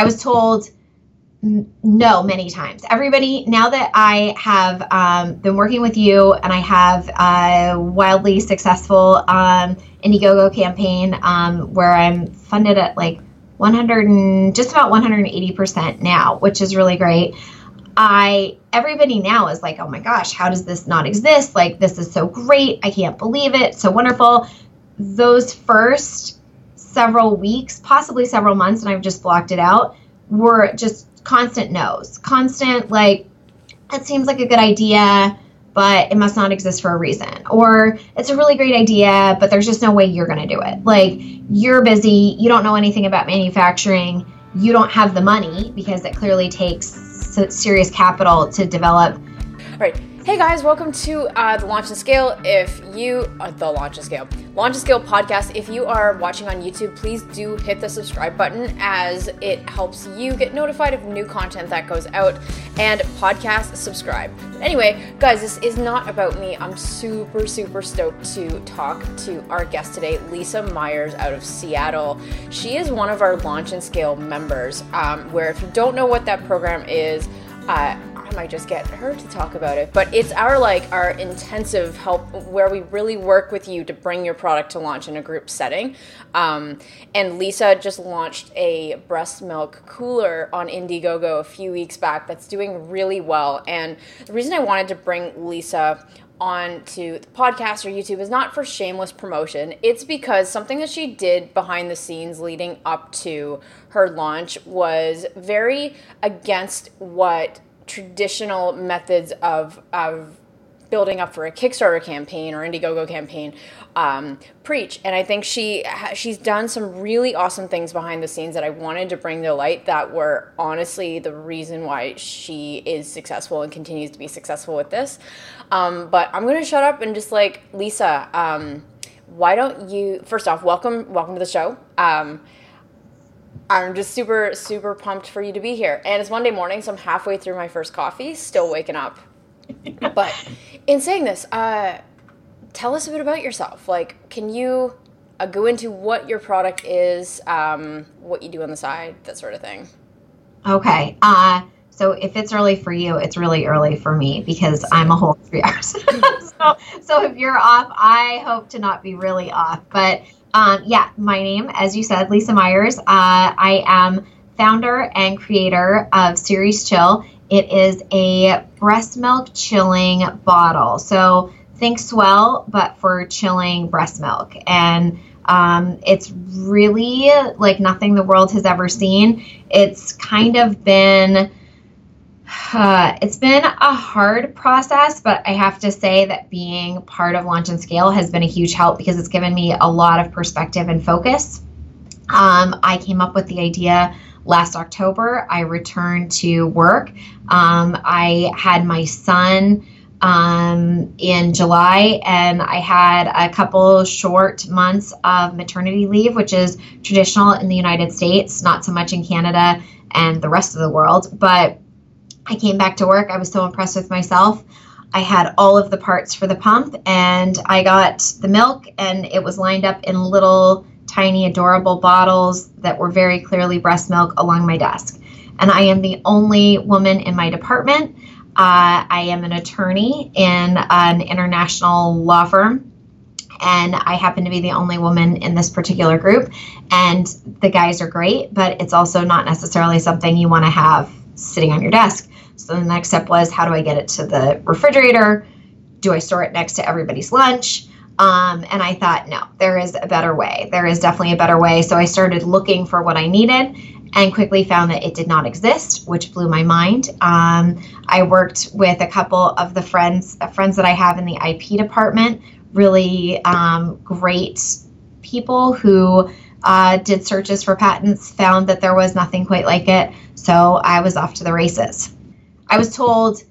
I was told no many times. Everybody, now that I have um, been working with you and I have a wildly successful um, Indiegogo campaign um, where I'm funded at like 100 and just about 180% now, which is really great. I everybody now is like, oh my gosh, how does this not exist? Like, this is so great. I can't believe it. So wonderful. Those first several weeks, possibly several months, and I've just blocked it out, were just constant no's. Constant, like, it seems like a good idea, but it must not exist for a reason. Or it's a really great idea, but there's just no way you're going to do it. Like, you're busy, you don't know anything about manufacturing, you don't have the money because it clearly takes serious capital to develop. Right. Hey guys, welcome to uh, the Launch and Scale. If you uh, the Launch and Scale, Launch and Scale podcast. If you are watching on YouTube, please do hit the subscribe button as it helps you get notified of new content that goes out. And podcast subscribe. Anyway, guys, this is not about me. I'm super super stoked to talk to our guest today, Lisa Myers out of Seattle. She is one of our Launch and Scale members. Um, where if you don't know what that program is. Uh, I might just get her to talk about it. But it's our like our intensive help where we really work with you to bring your product to launch in a group setting. Um, and Lisa just launched a breast milk cooler on Indiegogo a few weeks back that's doing really well. And the reason I wanted to bring Lisa on to the podcast or YouTube is not for shameless promotion. It's because something that she did behind the scenes leading up to her launch was very against what traditional methods of, of building up for a Kickstarter campaign or Indiegogo campaign um, preach. And I think she she's done some really awesome things behind the scenes that I wanted to bring to light that were honestly the reason why she is successful and continues to be successful with this. Um, but I'm gonna shut up and just like Lisa. Um, why don't you first off welcome welcome to the show um, I'm just super, super pumped for you to be here. And it's Monday morning, so I'm halfway through my first coffee, still waking up. but in saying this, uh, tell us a bit about yourself. Like, can you uh, go into what your product is, um, what you do on the side, that sort of thing? Okay. Uh, so if it's early for you, it's really early for me because I'm a whole three hours. so, so if you're off, I hope to not be really off. But um, yeah, my name, as you said, Lisa Myers. Uh, I am founder and creator of Ceres Chill. It is a breast milk chilling bottle. So think S'well, but for chilling breast milk. And um, it's really like nothing the world has ever seen. It's kind of been uh, it's been a hard process, but I have to say that being part of Launch and Scale has been a huge help because it's given me a lot of perspective and focus. Um, I came up with the idea last October. I returned to work. Um, I had my son um, in July, and I had a couple short months of maternity leave, which is traditional in the United States, not so much in Canada and the rest of the world. But I came back to work. I was so impressed with myself. I had all of the parts for the pump and I got the milk and it was lined up in little tiny adorable bottles that were very clearly breast milk along my desk. And I am the only woman in my department. Uh, I am an attorney in an international law firm and I happen to be the only woman in this particular group. And the guys are great, but it's also not necessarily something you want to have sitting on your desk. So the next step was how do I get it to the refrigerator? Do I store it next to everybody's lunch? Um, and I thought, no, there is a better way. There is definitely a better way. So I started looking for what I needed and quickly found that it did not exist, which blew my mind. Um, I worked with a couple of the friends, uh, friends that I have in the IP department, really um, great people who uh, did searches for patents, found that there was nothing quite like it. So I was off to the races. I was told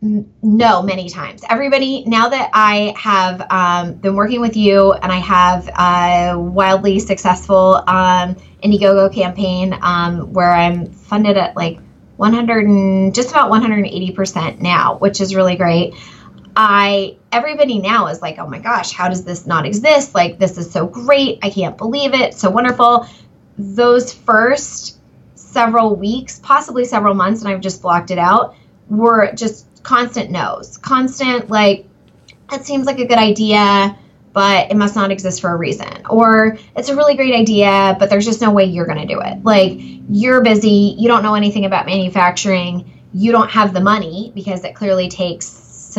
no many times. Everybody, now that I have um, been working with you and I have a wildly successful um, Indiegogo campaign um, where I'm funded at like 100 and just about 180% now, which is really great. I everybody now is like, oh my gosh, how does this not exist? Like this is so great. I can't believe it. So wonderful. Those first several weeks, possibly several months, and I've just blocked it out, were just constant no's. Constant, like, it seems like a good idea, but it must not exist for a reason. Or it's a really great idea, but there's just no way you're going to do it. Like, you're busy, you don't know anything about manufacturing, you don't have the money because it clearly takes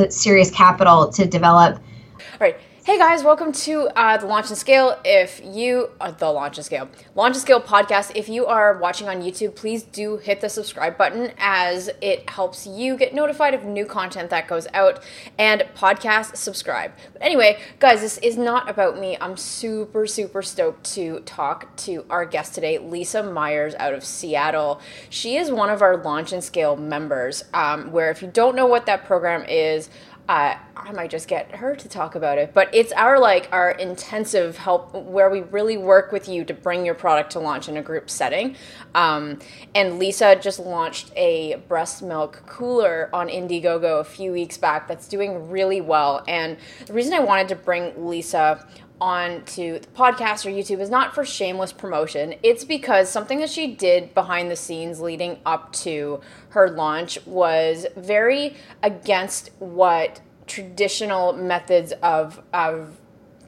serious capital to develop. All right. Hey guys, welcome to uh, the Launch and Scale. If you uh, the Launch and Scale, Launch and Scale podcast. If you are watching on YouTube, please do hit the subscribe button as it helps you get notified of new content that goes out. And podcast subscribe. But anyway, guys, this is not about me. I'm super super stoked to talk to our guest today, Lisa Myers out of Seattle. She is one of our Launch and Scale members. Um, where if you don't know what that program is uh, I might just get her to talk about it. But it's our like our intensive help where we really work with you to bring your product to launch in a group setting. Um, and Lisa just launched a breast milk cooler on Indiegogo a few weeks back that's doing really well. And the reason I wanted to bring Lisa on to the podcast or YouTube is not for shameless promotion. It's because something that she did behind the scenes leading up to her launch was very against what traditional methods of of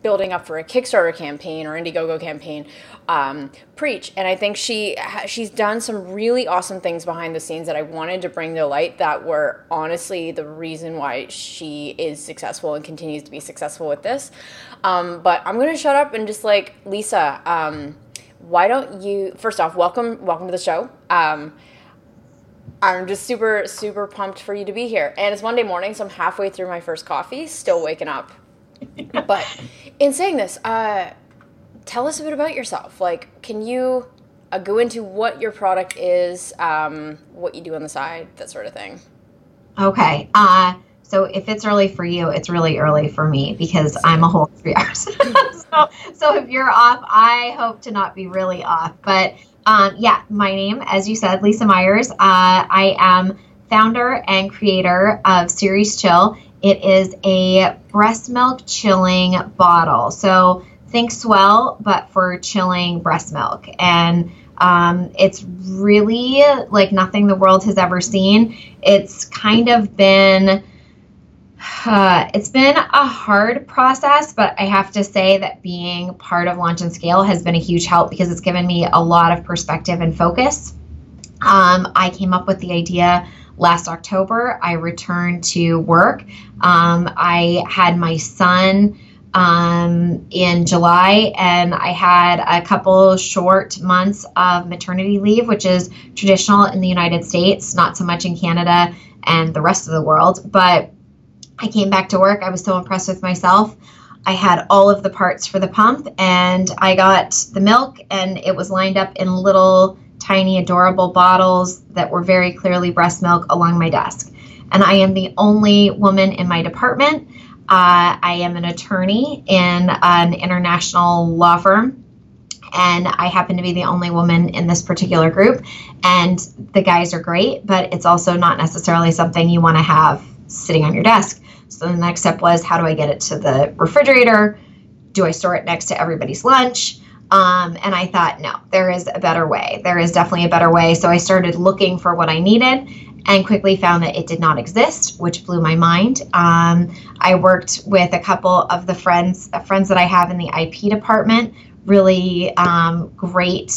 building up for a Kickstarter campaign or Indiegogo campaign um, preach. And I think she she's done some really awesome things behind the scenes that I wanted to bring to light that were honestly the reason why she is successful and continues to be successful with this. Um, but I'm gonna shut up and just like Lisa. Um, why don't you first off welcome welcome to the show um, I'm just super, super pumped for you to be here. And it's Monday morning, so I'm halfway through my first coffee, still waking up. but in saying this, uh, tell us a bit about yourself. Like, can you uh, go into what your product is, um, what you do on the side, that sort of thing? Okay. Uh, so if it's early for you, it's really early for me because I'm a whole three hours. so, so if you're off, I hope to not be really off. But um, yeah, my name, as you said, Lisa Myers. Uh, I am founder and creator of Ceres Chill. It is a breast milk chilling bottle. So think S'well, but for chilling breast milk. And um, it's really like nothing the world has ever seen. It's kind of been uh, it's been a hard process, but I have to say that being part of Launch and Scale has been a huge help because it's given me a lot of perspective and focus. Um, I came up with the idea last October. I returned to work. Um, I had my son um, in July, and I had a couple short months of maternity leave, which is traditional in the United States, not so much in Canada and the rest of the world. But I came back to work. I was so impressed with myself. I had all of the parts for the pump and I got the milk and it was lined up in little tiny adorable bottles that were very clearly breast milk along my desk. And I am the only woman in my department. Uh, I am an attorney in an international law firm and I happen to be the only woman in this particular group. And the guys are great, but it's also not necessarily something you want to have sitting on your desk. So the next step was how do I get it to the refrigerator? Do I store it next to everybody's lunch? Um, and I thought, no, there is a better way. There is definitely a better way. So I started looking for what I needed and quickly found that it did not exist, which blew my mind. Um, I worked with a couple of the friends, uh, friends that I have in the IP department, really um, great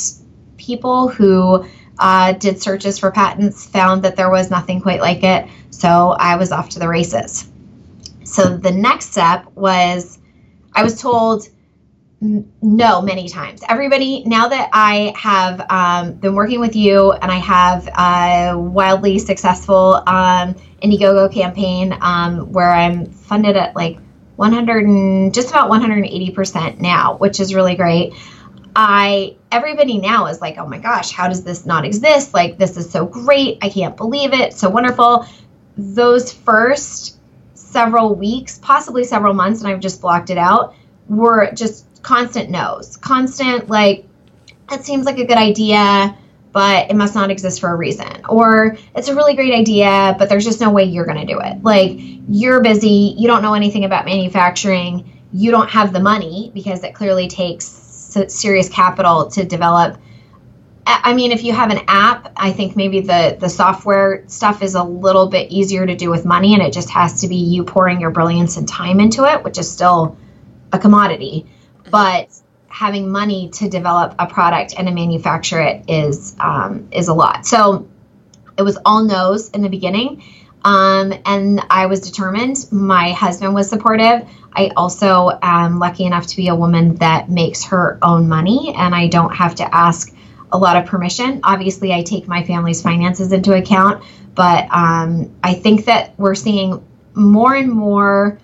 people who uh, did searches for patents, found that there was nothing quite like it. So I was off to the races. So the next step was I was told no many times. Everybody, now that I have um, been working with you and I have a wildly successful um, Indiegogo campaign um, where I'm funded at like 100 and just about 180% now, which is really great. I everybody now is like, oh my gosh, how does this not exist? Like this is so great. I can't believe it. So wonderful. Those first several weeks, possibly several months, and I've just blocked it out, were just constant no's. Constant, like, it seems like a good idea, but it must not exist for a reason. Or it's a really great idea, but there's just no way you're going to do it. Like, you're busy, you don't know anything about manufacturing, you don't have the money because it clearly takes serious capital to develop I mean, if you have an app, I think maybe the the software stuff is a little bit easier to do with money, and it just has to be you pouring your brilliance and time into it, which is still a commodity. But having money to develop a product and to manufacture it is um, is a lot. So it was all no's in the beginning, um, and I was determined. My husband was supportive. I also am lucky enough to be a woman that makes her own money, and I don't have to ask a lot of permission. Obviously, I take my family's finances into account, but um, I think that we're seeing more and more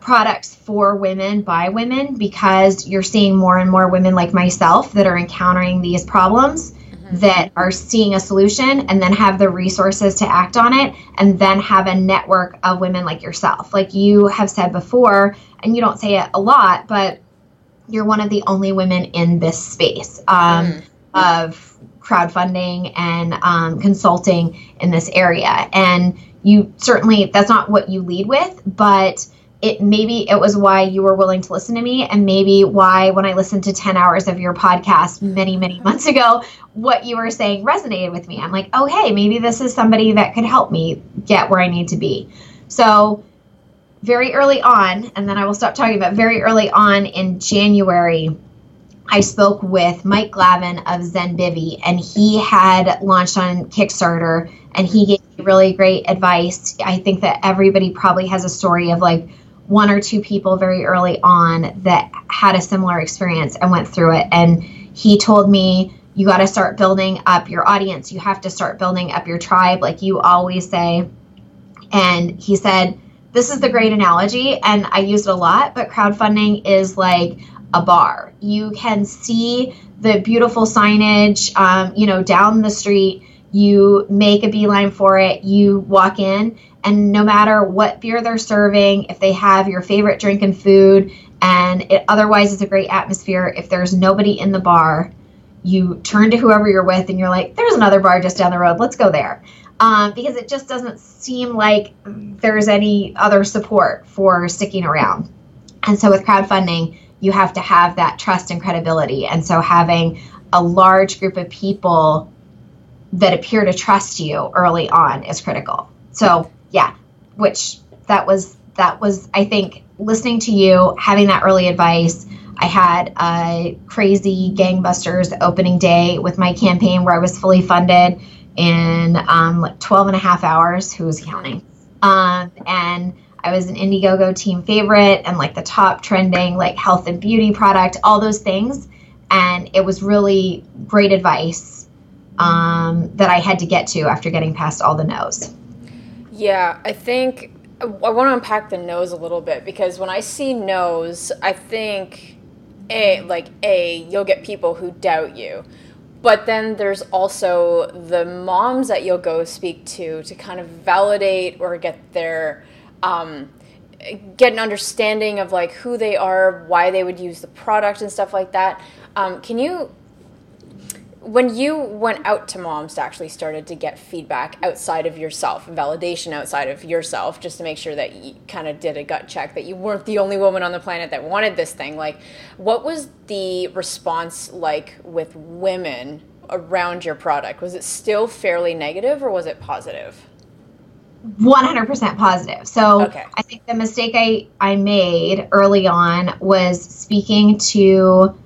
products for women by women because you're seeing more and more women like myself that are encountering these problems mm-hmm. that are seeing a solution and then have the resources to act on it and then have a network of women like yourself like you have said before and you don't say it a lot but you're one of the only women in this space um, mm of crowdfunding and um, consulting in this area. And you certainly, that's not what you lead with, but it maybe it was why you were willing to listen to me and maybe why when i listened to 10 hours of your podcast many many months ago what you were saying resonated with me i'm like oh hey maybe this is somebody that could help me get where i need to be so very early on and then i will stop talking about very early on in january I spoke with Mike Glavin of Zenbivy, and he had launched on Kickstarter, and he gave me really great advice. I think that everybody probably has a story of like one or two people very early on that had a similar experience and went through it. And he told me, you got to start building up your audience. You have to start building up your tribe, like you always say. And he said, this is the great analogy, and I use it a lot, but crowdfunding is like a bar. You can see the beautiful signage, um, you know, down the street. You make a beeline for it. You walk in, and no matter what beer they're serving, if they have your favorite drink and food, and it otherwise is a great atmosphere, if there's nobody in the bar, you turn to whoever you're with and you're like, there's another bar just down the road. Let's go there. Um, because it just doesn't seem like there's any other support for sticking around. And so with crowdfunding, you have to have that trust and credibility. And so having a large group of people that appear to trust you early on is critical. So, yeah, which that was that was I think listening to you, having that early advice. I had a crazy gangbusters opening day with my campaign where I was fully funded in um, like 12 and a half hours. Who was counting? Um, and I was an Indiegogo team favorite and like the top trending like health and beauty product, all those things. And it was really great advice um, that I had to get to after getting past all the no's. Yeah, I think I want to unpack the no's a little bit because when I see no's, I think a like a you'll get people who doubt you but then there's also the moms that you'll go speak to to kind of validate or get their um, get an understanding of like who they are, why they would use the product and stuff like that. Um, can you, when you went out to moms to actually started to get feedback outside of yourself validation outside of yourself, just to make sure that you kind of did a gut check that you weren't the only woman on the planet that wanted this thing, like what was the response like with women around your product? Was it still fairly negative or was it positive? 100% positive. So okay. I think the mistake I, I made early on was speaking to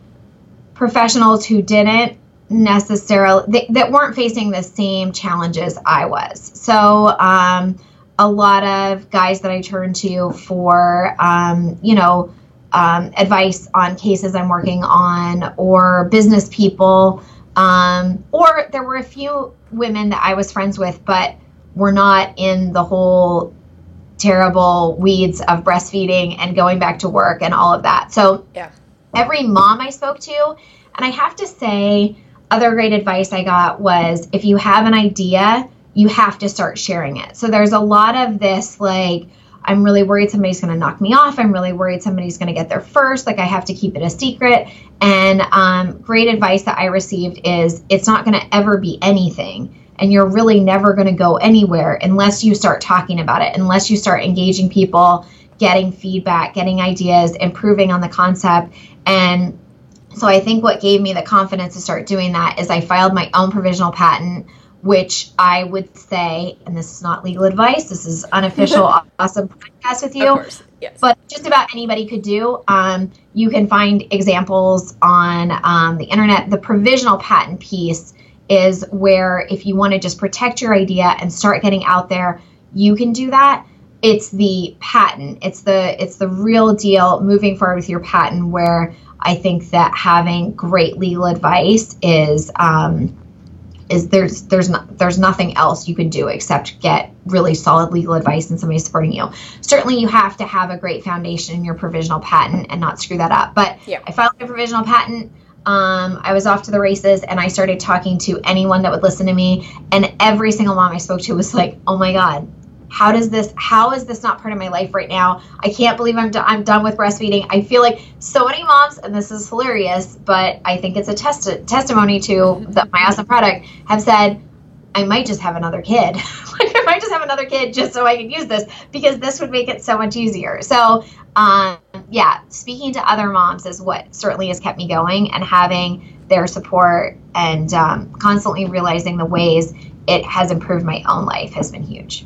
professionals who didn't necessarily, they, that weren't facing the same challenges I was. So, um, a lot of guys that I turn to for, um, you know, um, advice on cases I'm working on or business people. Um, or there were a few women that I was friends with, but we're not in the whole terrible weeds of breastfeeding and going back to work and all of that. So yeah. every mom I spoke to, and I have to say, other great advice I got was if you have an idea, you have to start sharing it. So there's a lot of this like, I'm really worried somebody's going to knock me off. I'm really worried somebody's going to get there first. Like I have to keep it a secret. And um, great advice that I received is it's not going to ever be anything and you're really never going to go anywhere unless you start talking about it, unless you start engaging people, getting feedback, getting ideas, improving on the concept. And so I think what gave me the confidence to start doing that is I filed my own provisional patent, which I would say, and this is not legal advice, this is unofficial, awesome podcast with you. Yes. But just about anybody could do. Um, you can find examples on um, the internet. The provisional patent piece is where if you want to just protect your idea and start getting out there, you can do that. It's the patent. It's the it's the real deal moving forward with your patent where I think that having great legal advice is um, is there's there's not there's nothing else you can do except get really solid legal advice and somebody supporting you. Certainly, you have to have a great foundation in your provisional patent and not screw that up. But yeah. I filed my provisional patent. Um, I was off to the races and I started talking to anyone that would listen to me. And every single mom I spoke to was like, "Oh my god, how does this how is this not part of my life right now? I can't believe i'm, do- I'm done with breastfeeding. I feel like so many moms and this is hilarious but i think it's a test- testimony to the, my awesome product have said i might just have another kid. Like i might just have another kid just so i can use this because this would make it so much easier. So um, yeah speaking to other moms is what certainly has kept me going and having their support and um, constantly realizing the ways it has improved my own life has been huge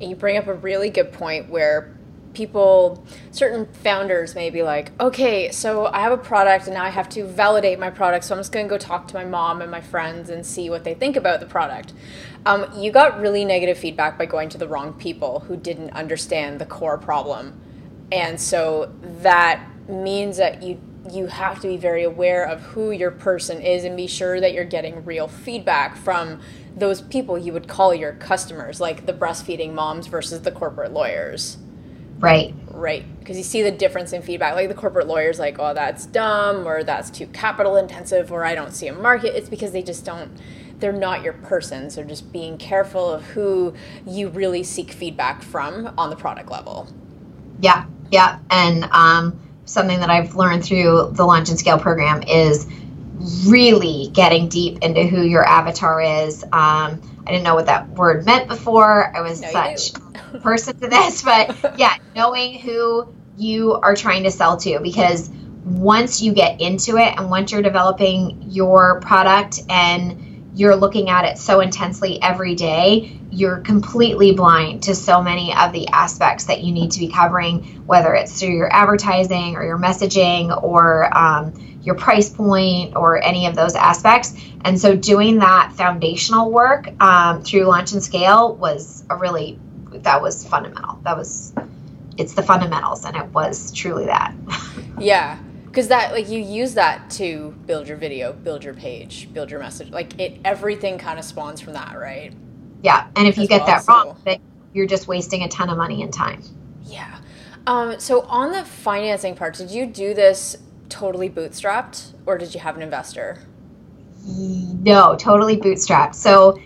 and you bring up a really good point where people, certain founders may be like, okay, so I have a product and now I have to validate my product. So I'm just going to go talk to my mom and my friends and see what they think about the product. Um, you got really negative feedback by going to the wrong people who didn't understand the core problem. And so that means that you you have to be very aware of who your person is and be sure that you're getting real feedback from those people you would call your customers, like the breastfeeding moms versus the corporate lawyers. Right. Right. Because you see the difference in feedback. Like the corporate lawyers, like, oh, that's dumb, or that's too capital intensive, or I don't see a market. It's because they just don't, they're not your person. So just being careful of who you really seek feedback from on the product level. Yeah. Yeah. And um, something that I've learned through the Launch and Scale program is really getting deep into who your avatar is. Um, I didn't know what that word meant before. I was no, such a person to this, but yeah, knowing who you are trying to sell to because once you get into it and once you're developing your product and you're looking at it so intensely every day, you're completely blind to so many of the aspects that you need to be covering, whether it's through your advertising or your messaging or um, your price point or any of those aspects. And so doing that foundational work um, through launch and scale was a really, that was fundamental. That was, it's the fundamentals and it was truly that. yeah. Because that, like, you use that to build your video, build your page, build your message. Like, it, everything kind of spawns from that, right? Yeah. And if you get well, that wrong, so. you're just wasting a ton of money and time. Yeah. Um, so on the financing part, did you do this totally bootstrapped or did you have an investor? No, totally bootstrapped. So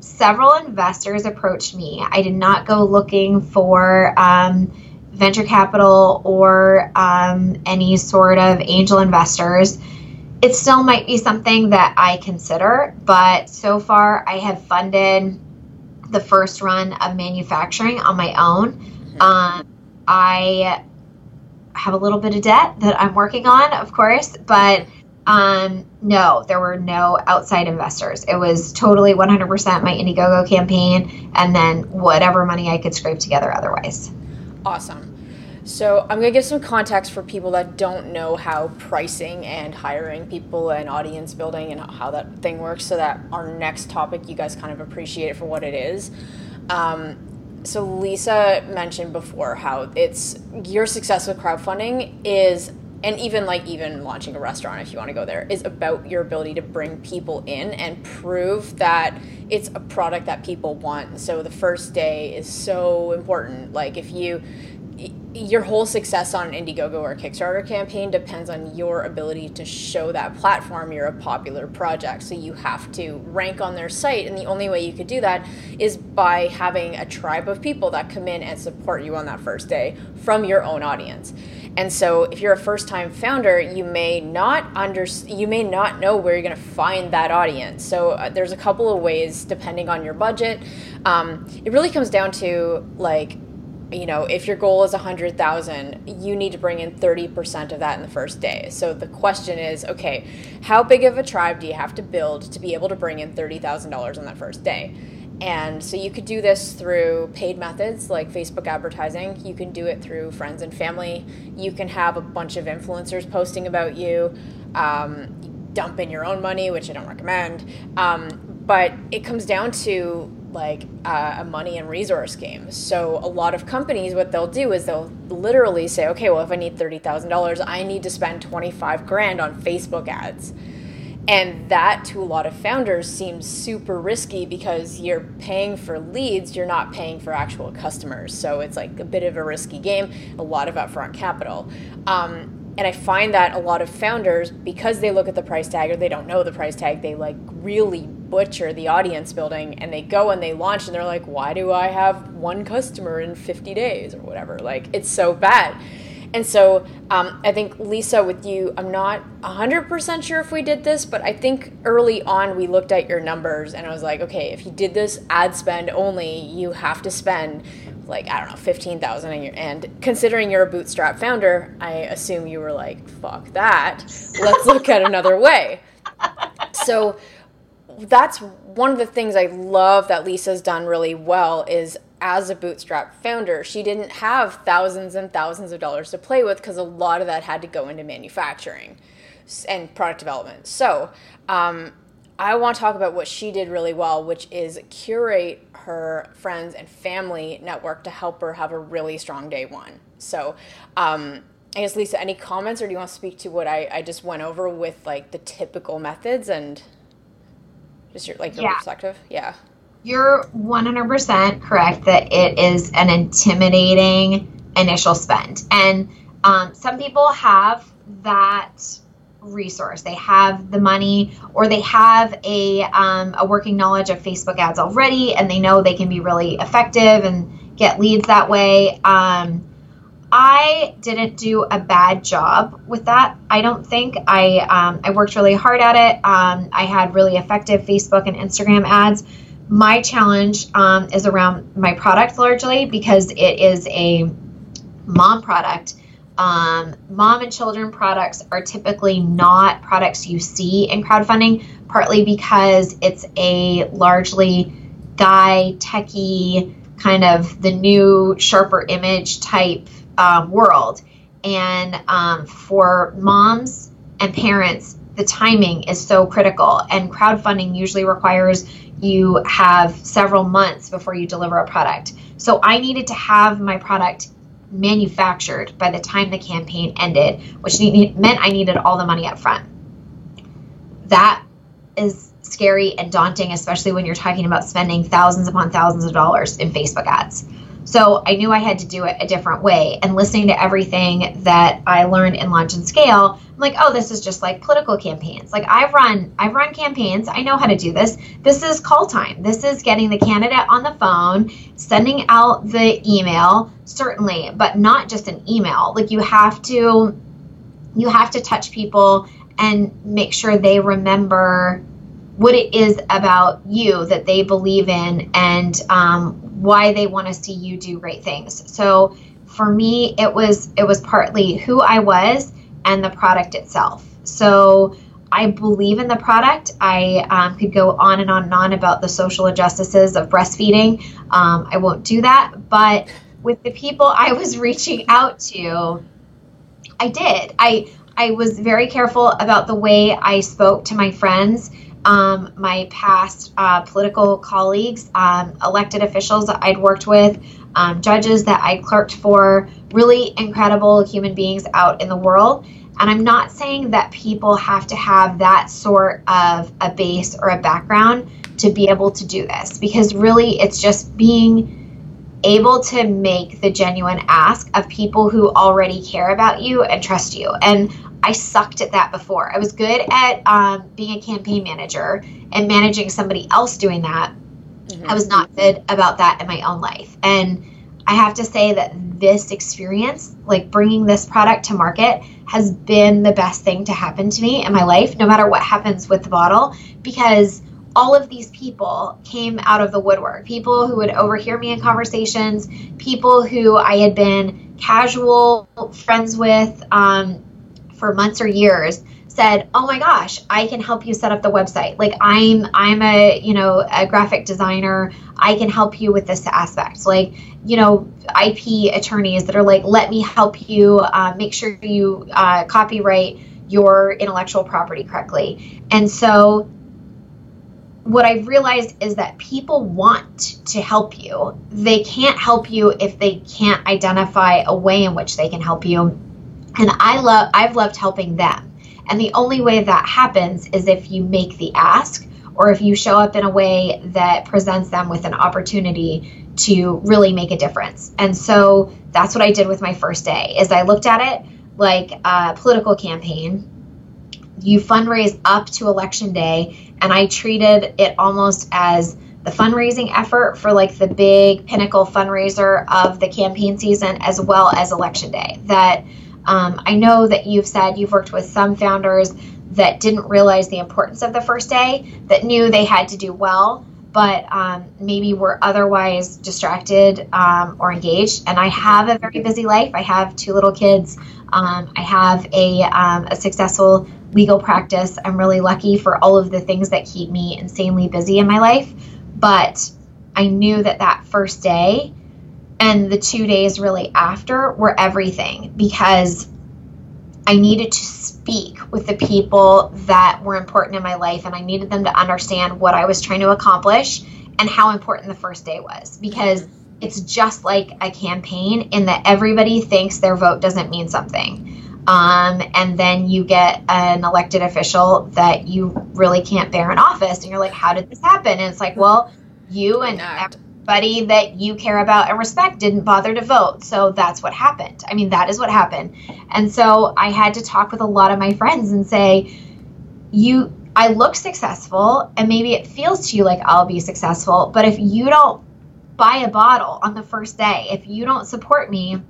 several investors approached me. I did not go looking for um, venture capital or um, any sort of angel investors. It still might be something that I consider, but so far I have funded the first run of manufacturing on my own. Um, I have a little bit of debt that I'm working on, of course, but um, no, there were no outside investors. It was totally 100% my Indiegogo campaign and then whatever money I could scrape together otherwise. Awesome. So, I'm going to give some context for people that don't know how pricing and hiring people and audience building and how that thing works so that our next topic you guys kind of appreciate it for what it is. Um, so Lisa mentioned before how it's your success with crowdfunding is and even like even launching a restaurant if you want to go there is about your ability to bring people in and prove that it's a product that people want so the first day is so important like if you your whole success on an Indiegogo or Kickstarter campaign depends on your ability to show that platform you're a popular project. So you have to rank on their site, and the only way you could do that is by having a tribe of people that come in and support you on that first day from your own audience. And so if you're a first-time founder, you may not under you may not know where you're going to find that audience. So uh, there's a couple of ways depending on your budget. Um, it really comes down to like you know, if your goal is 100,000, you need to bring in 30% of that in the first day. So the question is, okay, how big of a tribe do you have to build to be able to bring in $30,000 on that first day? And so you could do this through paid methods like Facebook advertising. You can do it through friends and family. You can have a bunch of influencers posting about you. Um, dump in your own money, which I don't recommend. Um, but it comes down to like uh, a money and resource game. So a lot of companies, what they'll do is they'll literally say, okay, well, if I need thirty thousand dollars, I need to spend twenty five grand on Facebook ads. And that to a lot of founders seems super risky because you're paying for leads, you're not paying for actual customers. So it's like a bit of a risky game, a lot of upfront capital. Um, and I find that a lot of founders, because they look at the price tag or they don't know the price tag, they like really butcher the audience building and they go and they launch and they're like, why do I have one customer in 50 days or whatever? Like, it's so bad. And so um, I think, Lisa, with you, I'm not 100% sure if we did this, but I think early on we looked at your numbers and I was like, okay, if you did this ad spend only, you have to spend like I don't know, fifteen thousand a year. And considering you're a bootstrap founder, I assume you were like, "Fuck that! Let's look at another way." So that's one of the things I love that Lisa's done really well is as a bootstrap founder, she didn't have thousands and thousands of dollars to play with because a lot of that had to go into manufacturing and product development. So, um, I want to talk about what she did really well, which is curate her friends and family network to help her have a really strong day one. So, um, I guess Lisa, any comments, or do you want to speak to what I, I just went over with like the typical methods and just your like your yeah. perspective? Yeah. You're 100% correct that it is an intimidating initial spend, and um, some people have that resource. They have the money or they have a, um, a working knowledge of Facebook ads already and they know they can be really effective and get leads that way. Um, I didn't do a bad job with that. I don't think I um, I worked really hard at it. Um, I had really effective Facebook and Instagram ads. My challenge um, is around my product largely because it is a mom product um, mom and children products are typically not products you see in crowdfunding, partly because it's a largely guy, techie, kind of the new, sharper image type um, world. And um, for moms and parents, the timing is so critical. And crowdfunding usually requires you have several months before you deliver a product. So I needed to have my product manufactured by the time the campaign ended, which meant I needed all the money up front. That is scary and daunting, especially when you're talking about spending thousands upon thousands of dollars in Facebook ads. So I knew I had to do it a different way. And listening to everything that I learned in Launch and Scale, I'm like, oh, this is just like political campaigns. Like I've run, I've run campaigns. I know how to do this. This is call time. This is getting the candidate on the phone, sending out the email, certainly, but not just an email. Like you have to, you have to touch people and make sure they remember what it is about you that they believe in and um, why they want to see you do great things. So for me, it was it was partly who I was and the product itself. So I believe in the product. I um, could go on and on and on about the social injustices of breastfeeding. Um, I won't do that, but with the people I was reaching out to, I did. I I was very careful about the way I spoke to my friends um, my past uh, political colleagues, um, elected officials that I'd worked with, um, judges that I clerked for, really incredible human beings out in the world. And I'm not saying that people have to have that sort of a base or a background to be able to do this, because really it's just being able to make the genuine ask of people who already care about you and trust you. And I sucked at that before. I was good at um, being a campaign manager and managing somebody else doing that. Mm-hmm. I was not good about that in my own life. And I have to say that this experience, like bringing this product to market, has been the best thing to happen to me in my life, no matter what happens with the bottle, because all of these people came out of the woodwork. People who would overhear me in conversations, people who I had been casual friends with um, for months or years said, "Oh my gosh, I can help you set up the website. Like I'm I'm a, you know, a graphic designer. I can help you with this aspect." Like, you know, IP attorneys that are like, "Let me help you uh, make sure you uh, copyright your intellectual property correctly." And so what I've realized is that people want to help you. They can't help you if they can't identify a way in which they can help you. And I love I've loved helping them. And the only way that happens is if you make the ask or if you show up in a way that presents them with an opportunity to really make a difference. And so that's what I did with my first day is I looked at it like a political campaign. You fundraise up to election day and I treated it almost as the fundraising effort for like the big pinnacle fundraiser of the campaign season as well as election day. That um, I know that you've said you've worked with some founders that didn't realize the importance of the first day, that knew they had to do well, but um, maybe were otherwise distracted um, or engaged. And I have a very busy life. I have two little kids. Um, I have a, um, a successful legal practice. I'm really lucky for all of the things that keep me insanely busy in my life. But I knew that that first day and the two days really after were everything because I needed to speak with the people that were important in my life and I needed them to understand what I was trying to accomplish and how important the first day was because it's just like a campaign in that everybody thinks their vote doesn't mean something. Um, and then you get an elected official that you really can't bear in office, and you're like, how did this happen? And it's like, well, you and everybody that you care about and respect didn't bother to vote, so that's what happened. I mean, that is what happened. And so I had to talk with a lot of my friends and say, you. I look successful, and maybe it feels to you like I'll be successful, but if you don't buy a bottle on the first day, if you don't support me,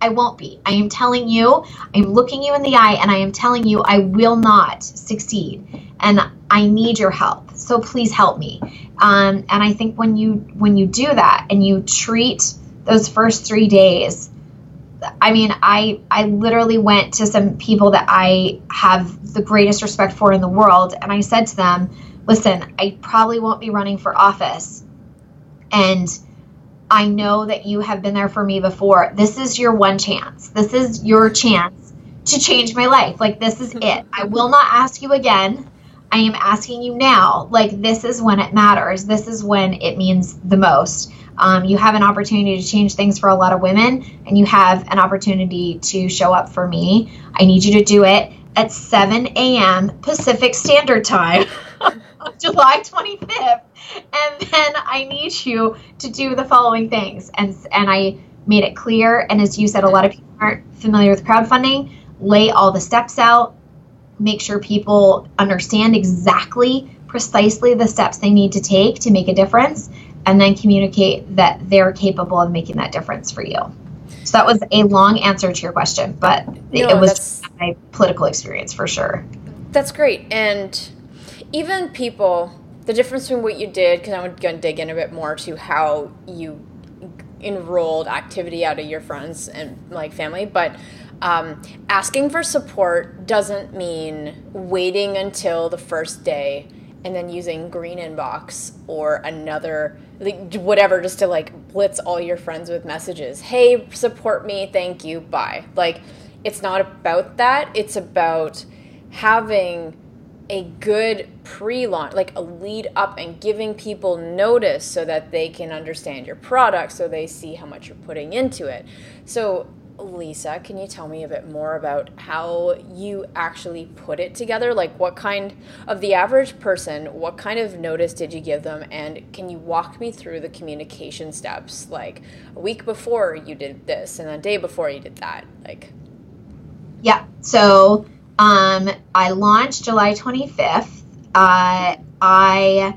I won't be. I am telling you, I'm looking you in the eye and I am telling you I will not succeed. And I need your help. So please help me. Um, and I think when you when you do that and you treat those first three days, I mean, I I literally went to some people that I have the greatest respect for in the world, and I said to them, "Listen, I probably won't be running for office, and I know that you have been there for me before. This is your one chance. This is your chance to change my life. Like, this is it. I will not ask you again. I am asking you now. Like, this is when it matters. This is when it means the most. Um, you have an opportunity to change things for a lot of women, and you have an opportunity to show up for me. I need you to do it at 7 a.m. Pacific Standard Time, July 25th and then I need you to do the following things. And and I made it clear. And as you said, a lot of people aren't familiar with crowdfunding. Lay all the steps out. Make sure people understand exactly, precisely the steps they need to take to make a difference, and then communicate that they're capable of making that difference for you. So that was a long answer to your question, but no, it was my political experience for sure. That's great. And even people the difference between what you did, because I'm going to dig in a bit more to how you enrolled activity out of your friends and like family, but um, asking for support doesn't mean waiting until the first day and then using green inbox or another like whatever just to like blitz all your friends with messages. Hey support me thank you bye. Like it's not about that. It's about having a good pre-launch like a lead up and giving people notice so that they can understand your product so they see how much you're putting into it. So lisa can you tell me a bit more about how you actually put it together like what kind of the average person what kind of notice did you give them and can you walk me through the communication steps like a week before you did this and a day before you did that like yeah so um, I launched July 25th. Uh, I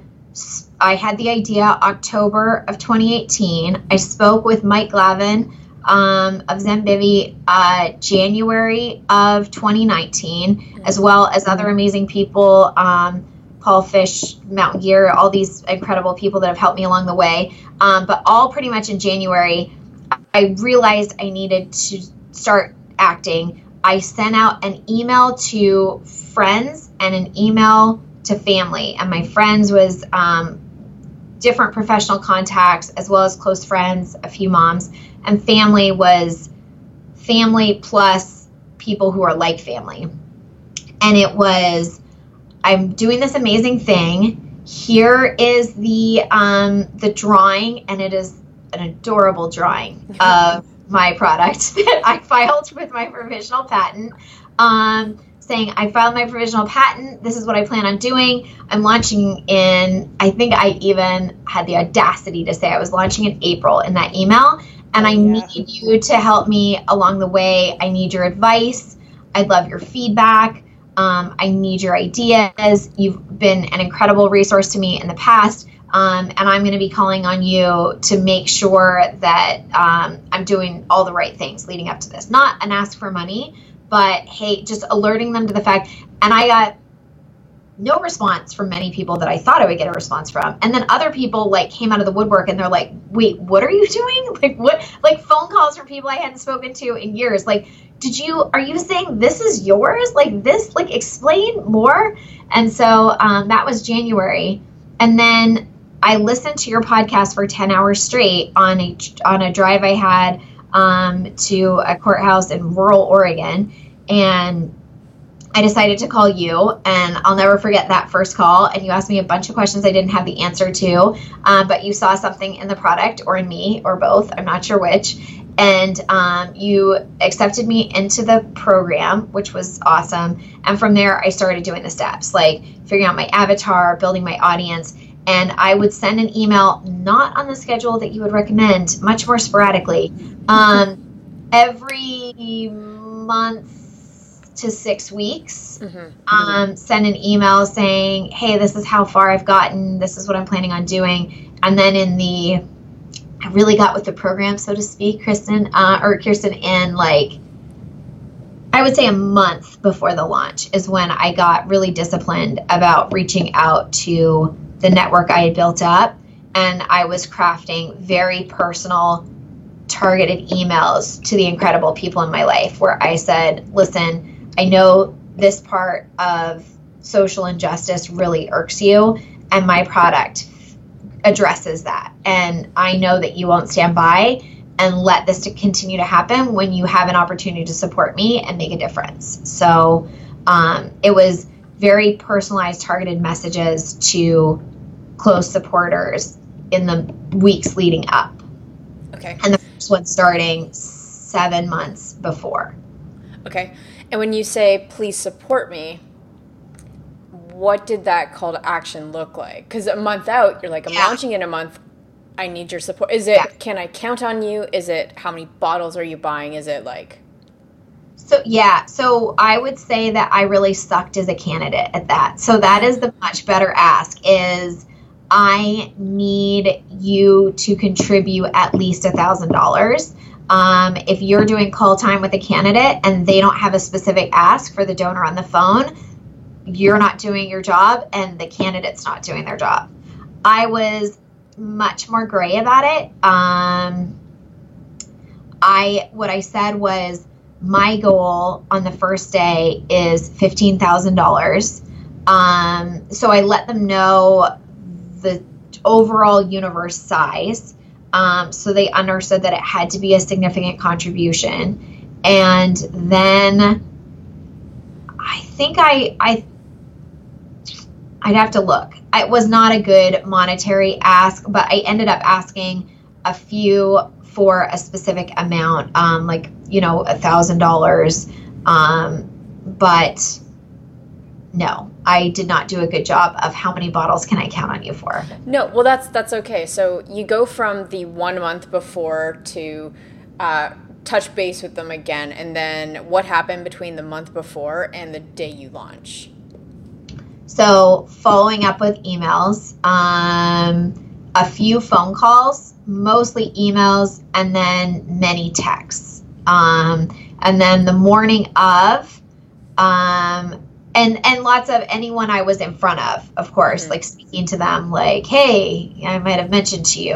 I had the idea October of 2018. I spoke with Mike Glavin um, of Zenbivy uh, January of 2019, as well as other amazing people. Um, Paul Fish, Mountain Gear, all these incredible people that have helped me along the way. Um, but all pretty much in January, I realized I needed to start acting. I sent out an email to friends and an email to family. And my friends was um, different professional contacts as well as close friends, a few moms. And family was family plus people who are like family. And it was, I'm doing this amazing thing. Here is the um, the drawing, and it is an adorable drawing of my product that I filed with my provisional patent. Um, saying I filed my provisional patent. This is what I plan on doing. I'm launching in. I think I even had the audacity to say I was launching in April in that email. And I yeah. need you to help me along the way. I need your advice. I'd love your feedback. Um, I need your ideas. You've been an incredible resource to me in the past. Um, and I'm going to be calling on you to make sure that um, I'm doing all the right things leading up to this. Not an ask for money, but hey, just alerting them to the fact. And I got no response from many people that I thought I would get a response from. And then other people like came out of the woodwork and they're like, wait, what are you doing? Like what like phone calls from people I hadn't spoken to in years. Like, did you are you saying this is yours? Like this, like explain more. And so um, that was January. And then I listened to your podcast for 10 hours straight on a on a drive I had um, to a courthouse in rural Oregon. And I decided to call you, and I'll never forget that first call. And you asked me a bunch of questions I didn't have the answer to, um, but you saw something in the product or in me or both. I'm not sure which. And um, you accepted me into the program, which was awesome. And from there, I started doing the steps like figuring out my avatar, building my audience. And I would send an email, not on the schedule that you would recommend, much more sporadically, um, every month to six weeks. Mm-hmm. Um, send an email saying, hey, this is how far I've gotten. This is what I'm planning on doing. And then in the, I really got with the program, so to speak, Kristen, uh, or Khierstyn, in like, I would say a month before the launch is when I got really disciplined about reaching out to the network I had built up. And I was crafting very personal, targeted emails to the incredible people in my life where I said, listen, I know this part of social injustice really irks you, and my product addresses that. And I know that you won't stand by and let this to continue to happen when you have an opportunity to support me and make a difference. So um, it was very personalized, targeted messages to close supporters in the weeks leading up. Okay. And the first one starting seven months before. Okay. And when you say, please support me, what did that call to action look like? Because a month out, you're like, I'm yeah. launching in a month. I need your support. Is it, yeah. can I count on you? Is it, how many bottles are you buying? Is it like, so yeah, so I would say that I really sucked as a candidate at that. So that is the much better ask is I need you to contribute at least a thousand dollars um, if you're doing call time with a candidate and they don't have a specific ask for the donor on the phone, you're not doing your job and the candidate's not doing their job. I was much more gray about it. Um, I what I said was my goal on the first day is fifteen thousand um, dollars. So I let them know the overall universe size um, so they understood that it had to be a significant contribution. And then I think I, I, I'd have to look. It was not a good monetary ask, but I ended up asking a few for a specific amount, um, like you know, a thousand dollars. Um, but no, I did not do a good job of how many bottles can I count on you for. No, well that's that's okay. So you go from the one month before to uh, touch base with them again, and then what happened between the month before and the day you launch? So following up with emails, um, a few phone calls, mostly emails, and then many texts. Um, and then the morning of, um, and and lots of anyone I was in front of, of course, mm-hmm. like speaking to them, like, hey, I might have mentioned to you.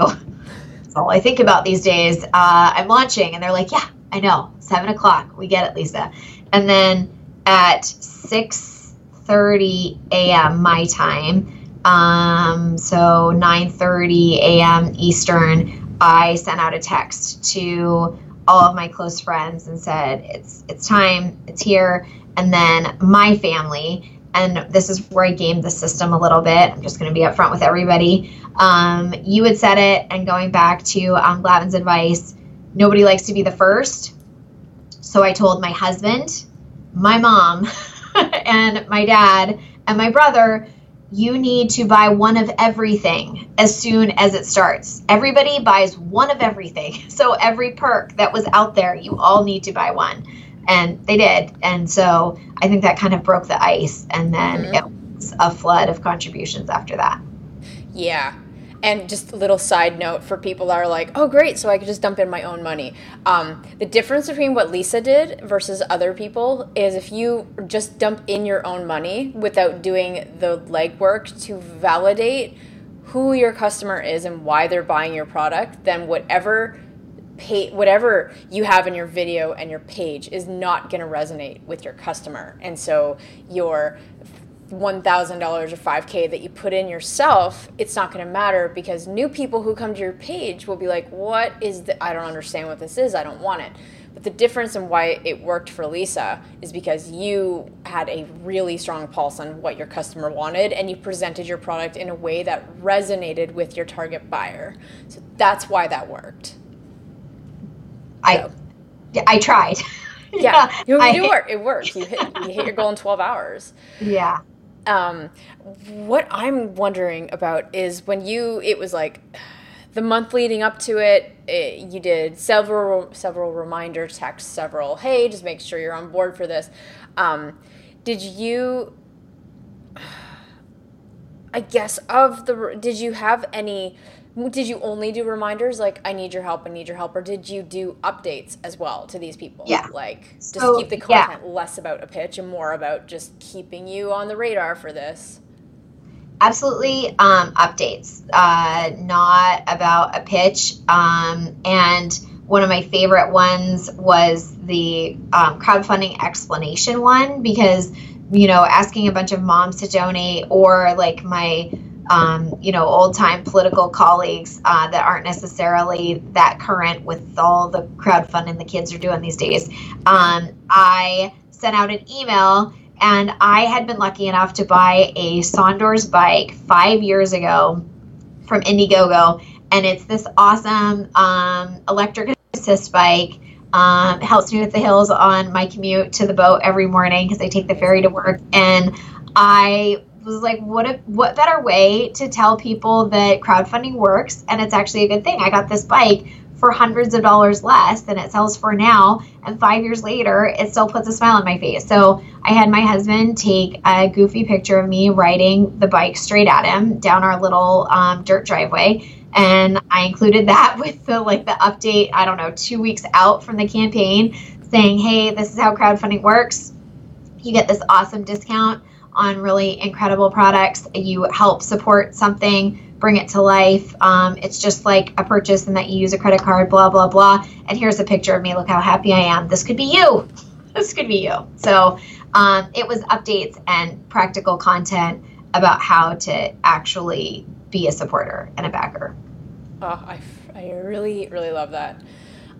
That's all I think about these days. Uh, I'm launching, and they're like, yeah, I know, seven o'clock. We get it, Lisa. And then at six thirty a.m. my time, um, so nine thirty a.m. Eastern, I sent out a text to all of my close friends and said, "It's it's time. It's here." And then my family, and this is where I gamed the system a little bit. I'm just going to be upfront with everybody. Um, you had said it, and going back to um, Glavin's advice, nobody likes to be the first. So I told my husband, my mom, and my dad, and my brother you need to buy one of everything as soon as it starts. Everybody buys one of everything. So every perk that was out there, you all need to buy one. And they did. And so I think that kind of broke the ice. And then mm-hmm. it was a flood of contributions after that. Yeah. And just a little side note for people that are like, oh, great, so I could just dump in my own money. Um, the difference between what Lisa did versus other people is if you just dump in your own money without doing the legwork to validate who your customer is and why they're buying your product, then whatever pay whatever you have in your video and your page is not going to resonate with your customer. And so your $1,000 or 5K that you put in yourself, it's not going to matter because new people who come to your page will be like, What is the, I don't understand what this is. I don't want it. But the difference in why it worked for Lisa is because you had a really strong pulse on what your customer wanted and you presented your product in a way that resonated with your target buyer. So that's why that worked. I, so. I tried. yeah, yeah. you, I, do work. It works. You hit, you hit your goal in 12 hours. Yeah. Um, what I'm wondering about is when you, it was like the month leading up to it, it, you did several several reminder texts, several hey, just make sure you're on board for this. Um, did you? I guess of the did you have any did you only do reminders like i need your help i need your help or did you do updates as well to these people? Yeah. Like just so, keep the content yeah. less about a pitch and more about just keeping you on the radar for this? Absolutely um, updates uh, not about a pitch um, and one of my favorite ones was the um, crowdfunding explanation one because you know asking a bunch of moms to donate or like my um, you know, old time political colleagues uh, that aren't necessarily that current with all the crowdfunding the kids are doing these days. Um, I sent out an email and I had been lucky enough to buy a Sondors bike five years ago from Indiegogo. And it's this awesome um, electric assist bike. Um, helps me with the hills on my commute to the boat every morning because I take the ferry to work. And I was like, what a, what better way to tell people that crowdfunding works and it's actually a good thing. I got this bike for hundreds of dollars less than it sells for now, and five years later, it still puts a smile on my face. So I had my husband take a goofy picture of me riding the bike straight at him down our little um, dirt driveway. And I included that with the like the update, I don't know, two weeks out from the campaign saying, hey, this is how crowdfunding works. You get this awesome discount on really incredible products. You help support something, bring it to life. Um, it's just like a purchase and that you use a credit card, blah, blah, blah. And here's a picture of me. Look how happy I am. This could be you. This could be you. So um, it was updates and practical content about how to actually be a supporter and a backer. Oh, I, I really, really love that.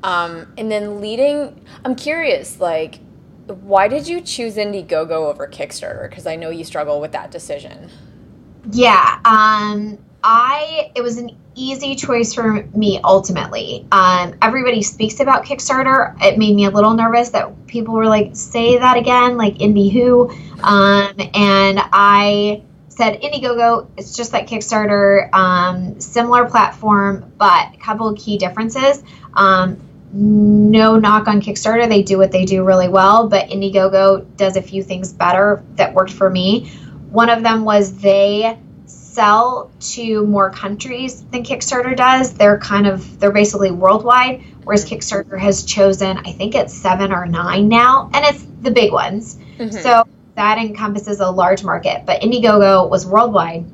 Um, and then leading, I'm curious, like, why did you choose Indiegogo over Kickstarter? Because I know you struggle with that decision. Yeah, um, I it was an easy choice for me ultimately. Um, everybody speaks about Kickstarter. It made me a little nervous that people were like, "Say that again," like Indie Who, um, and I said Indiegogo. It's just like Kickstarter, um, similar platform, but a couple of key differences. Um, no knock on Kickstarter. They do what they do really well, but Indiegogo does a few things better that worked for me. One of them was they sell to more countries than Kickstarter does. They're kind of they're basically worldwide, whereas Kickstarter has chosen I think it's seven or nine now, and it's the big ones. Mm-hmm. So that encompasses a large market, but Indiegogo was worldwide.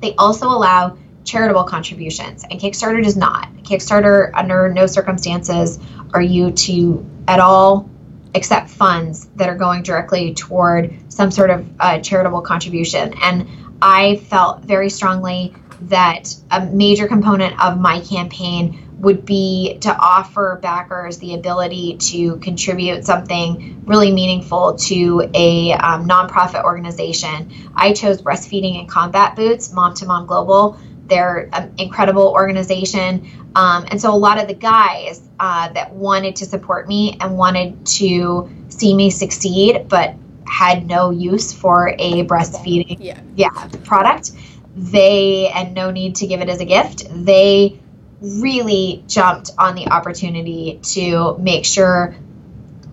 They also allow charitable contributions, and Kickstarter does not. Kickstarter, under no circumstances, are you to at all accept funds that are going directly toward some sort of uh, charitable contribution. And I felt very strongly that a major component of my campaign would be to offer backers the ability to contribute something really meaningful to a um, nonprofit organization. I chose Breastfeeding and Combat Boots, Mom to Mom Global. They're an incredible organization. Um, and so a lot of the guys uh, that wanted to support me and wanted to see me succeed, but had no use for a breastfeeding yeah. yeah product, they and no need to give it as a gift, they really jumped on the opportunity to make sure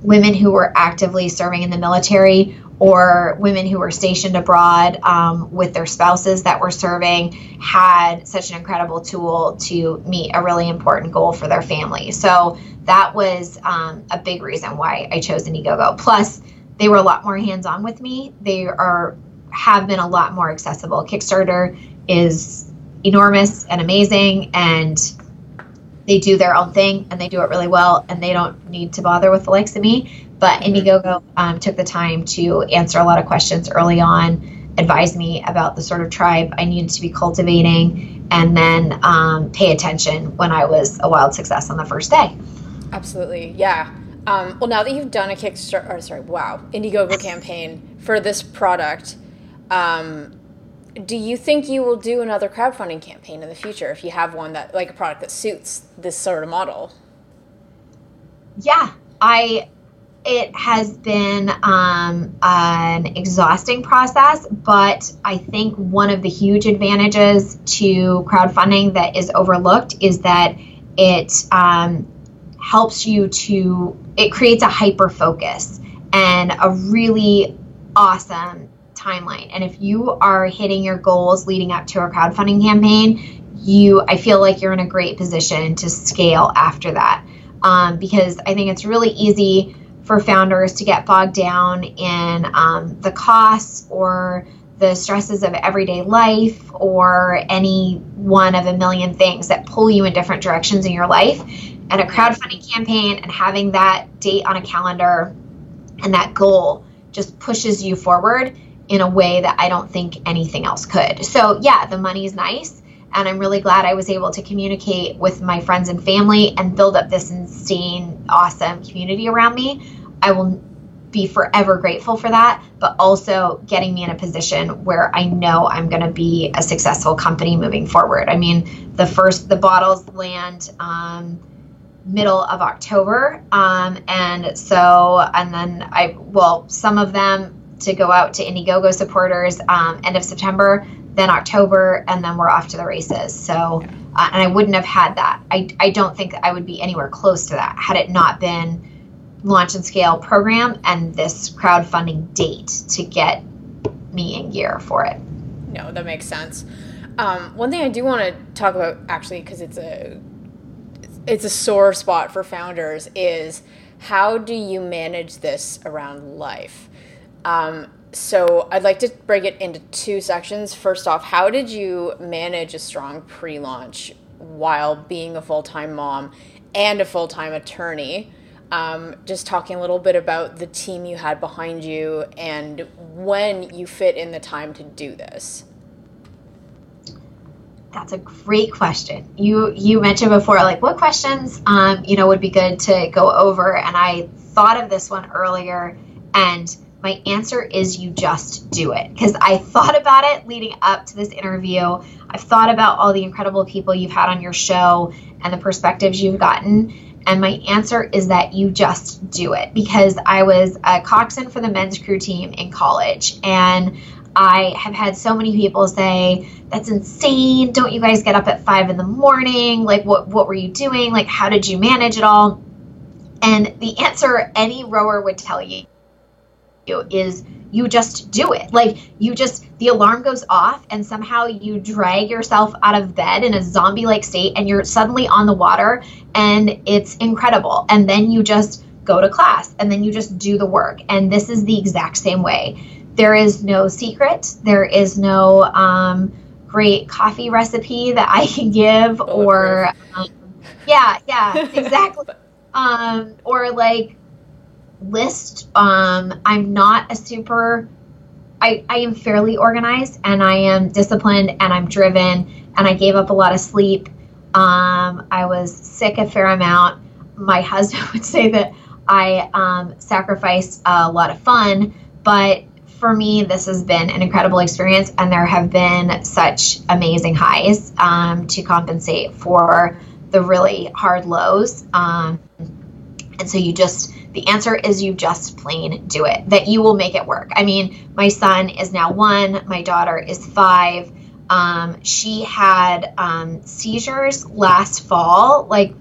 women who were actively serving in the military or women who were stationed abroad um, with their spouses that were serving had such an incredible tool to meet a really important goal for their family. So that was um, a big reason why I chose Indiegogo. Plus, they were a lot more hands-on with me. They are have been a lot more accessible. Kickstarter is enormous and amazing and they do their own thing and they do it really well and they don't need to bother with the likes of me. But mm-hmm. indiegogo um, took the time to answer a lot of questions early on advise me about the sort of tribe i needed to be cultivating and then um, pay attention when i was a wild success on the first day. Absolutely. Yeah. Um, well now that you've done a kickstarter or sorry wow indiegogo campaign for this product um, do you think you will do another crowdfunding campaign in the future if you have one that like a product that suits this sort of model? Yeah i it has been um, an exhausting process but i think one of the huge advantages to crowdfunding that is overlooked is that it um, helps you to it creates a hyper focus and a really awesome timeline. And if you are hitting your goals leading up to a crowdfunding campaign, you I feel like you're in a great position to scale after that. Um, because I think it's really easy for founders to get bogged down in um, the costs or the stresses of everyday life or any one of a million things that pull you in different directions in your life. And a crowdfunding campaign and having that date on a calendar and that goal just pushes you forward in a way that I don't think anything else could. So, yeah, the money is nice. And I'm really glad I was able to communicate with my friends and family and build up this insane, awesome community around me. I will be forever grateful for that, but also getting me in a position where I know I'm going to be a successful company moving forward. I mean, the first, the bottles land. Um, middle of October. Um, and so, and then I, well, some of them to go out to Indiegogo supporters um, end of September, then October, and then we're off to the races. So, uh, and I wouldn't have had that. I, I don't think I would be anywhere close to that had it not been launch and scale program and this crowdfunding date to get me in gear for it. No, that makes sense. Um, one thing I do want to talk about actually, because it's a it's a sore spot for founders, is how do you manage this around life? Um, so I'd like to break it into two sections. First off, how did you manage a strong pre-launch while being a full-time mom and a full-time attorney? Um, just talking a little bit about the team you had behind you and when you fit in the time to do this. That's a great question. You you mentioned before, like what questions um, you know would be good to go over, and I thought of this one earlier, and my answer is you just do it. Because I thought about it leading up to this interview. I've thought about all the incredible people you've had on your show and the perspectives you've gotten. And my answer is that you just do it because I was a coxswain for the men's crew team in college. And I have had so many people say, that's insane. Don't you guys get up at five in the morning? Like, what, what were you doing? Like, how did you manage it all? And the answer any rower would tell you is you just do it. Like you just the alarm goes off and somehow you drag yourself out of bed in a zombie like state and you're suddenly on the water and it's incredible. And then you just go to class and then you just do the work. And this is the exact same way. There is no secret. There is no um, great coffee recipe that I can give or um, yeah, yeah, exactly. um, or like list. Um, I'm not a super. I, I am fairly organized and I am disciplined and I'm driven and I gave up a lot of sleep. Um, I was sick a fair amount. My husband would say that I um, sacrificed a lot of fun, but for me, this has been an incredible experience, and there have been such amazing highs um, to compensate for the really hard lows. Um, and so you just, the answer is you just plain do it, that you will make it work. I mean, my son is now one, my daughter is five. Um, she had um, seizures last fall, like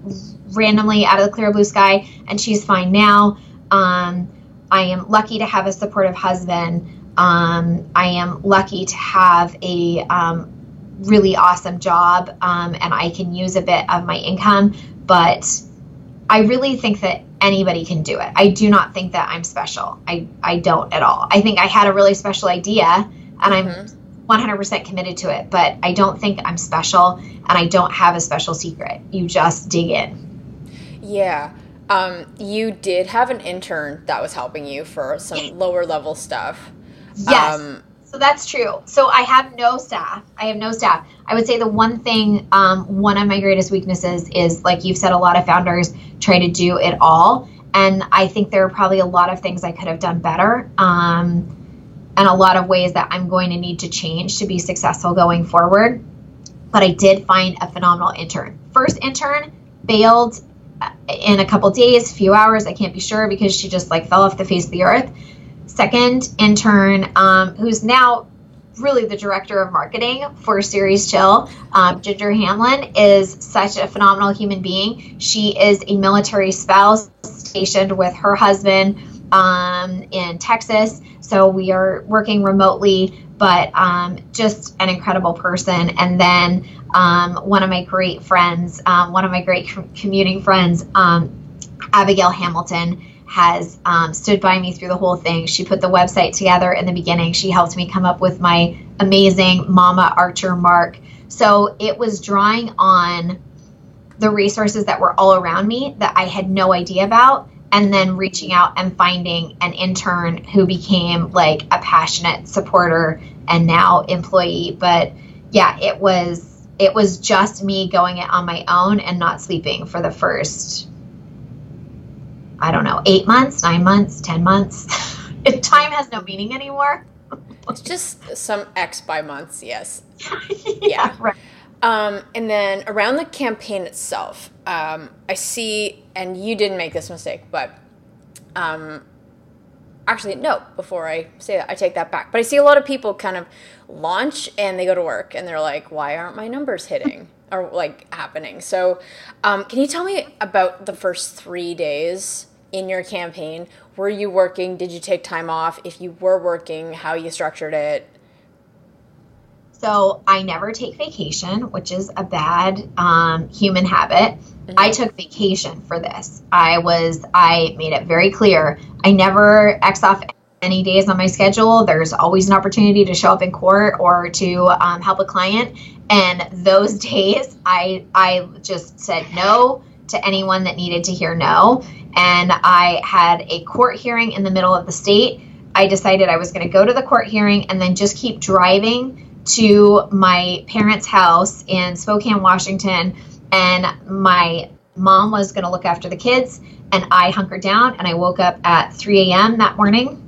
randomly out of the clear blue sky, and she's fine now. Um, I am lucky to have a supportive husband. Um, I am lucky to have a um, really awesome job, um, and I can use a bit of my income. But I really think that anybody can do it. I do not think that I'm special. I, I don't at all. I think I had a really special idea, and mm-hmm. I'm 100% committed to it, but I don't think I'm special, and I don't have a special secret. You just dig in. Yeah. Um, you did have an intern that was helping you for some lower level stuff. Yes. Um, so that's true. So I have no staff. I have no staff. I would say the one thing, um, one of my greatest weaknesses is, like you've said, a lot of founders try to do it all. And I think there are probably a lot of things I could have done better. Um, and a lot of ways that I'm going to need to change to be successful going forward. But I did find a phenomenal intern. First intern bailed in a couple days, few hours, I can't be sure because she just like fell off the face of the earth. Second intern, um, who's now really the director of marketing for Ceres Chill, um, Ginger Hamlin, is such a phenomenal human being. She is a military spouse stationed with her husband um, in Texas. So we are working remotely but um, just an incredible person. And then um, one of my great friends, um, one of my great commuting friends, um, Abigail Hamilton, has um, stood by me through the whole thing. She put the website together in the beginning. She helped me come up with my amazing Mama Archer mark. So it was drawing on the resources that were all around me that I had no idea about and then reaching out and finding an intern who became like a passionate supporter and now employee but yeah it was it was just me going it on my own and not sleeping for the first i don't know eight months nine months ten months? Time has no meaning anymore. It's just some x by months yes. Yeah, yeah. right. Um, and then around the campaign itself, um, I see, and you didn't make this mistake, but um, actually, no, before I say that, I take that back. But I see a lot of people kind of launch and they go to work and they're like, why aren't my numbers hitting or like happening? So, um, can you tell me about the first three days in your campaign? Were you working? Did you take time off? If you were working, how you structured it? So I never take vacation, which is a bad um, human habit. Mm-hmm. I took vacation for this. I was, I made it very clear. I never X off any days on my schedule. There's always an opportunity to show up in court or to um, help a client. And those days, I I just said no to anyone that needed to hear no. And I had a court hearing in the middle of the state. I decided I was going to go to the court hearing and then just keep driving to my parents' house in Spokane, Washington, and my mom was going to look after the kids, and I hunkered down and I woke up at 3 a.m. that morning,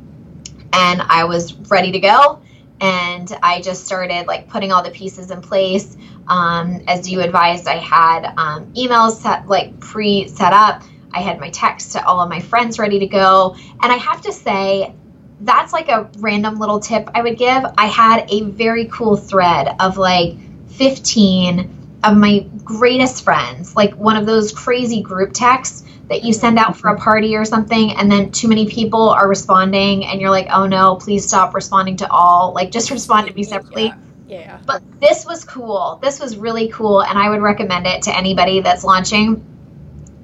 and I was ready to go. And I just started like putting all the pieces in place. Um, as you advised, I had um, emails set like pre set up. I had my text to all of my friends ready to go. And I have to say, that's like a random little tip I would give. I had a very cool thread of like 15 of my greatest friends, like one of those crazy group texts that you send out for a party or something, and then too many people are responding, and you're like, oh no, please stop responding to all. Like, just respond to me separately. Yeah. yeah. But this was cool. This was really cool, and I would recommend it to anybody that's launching.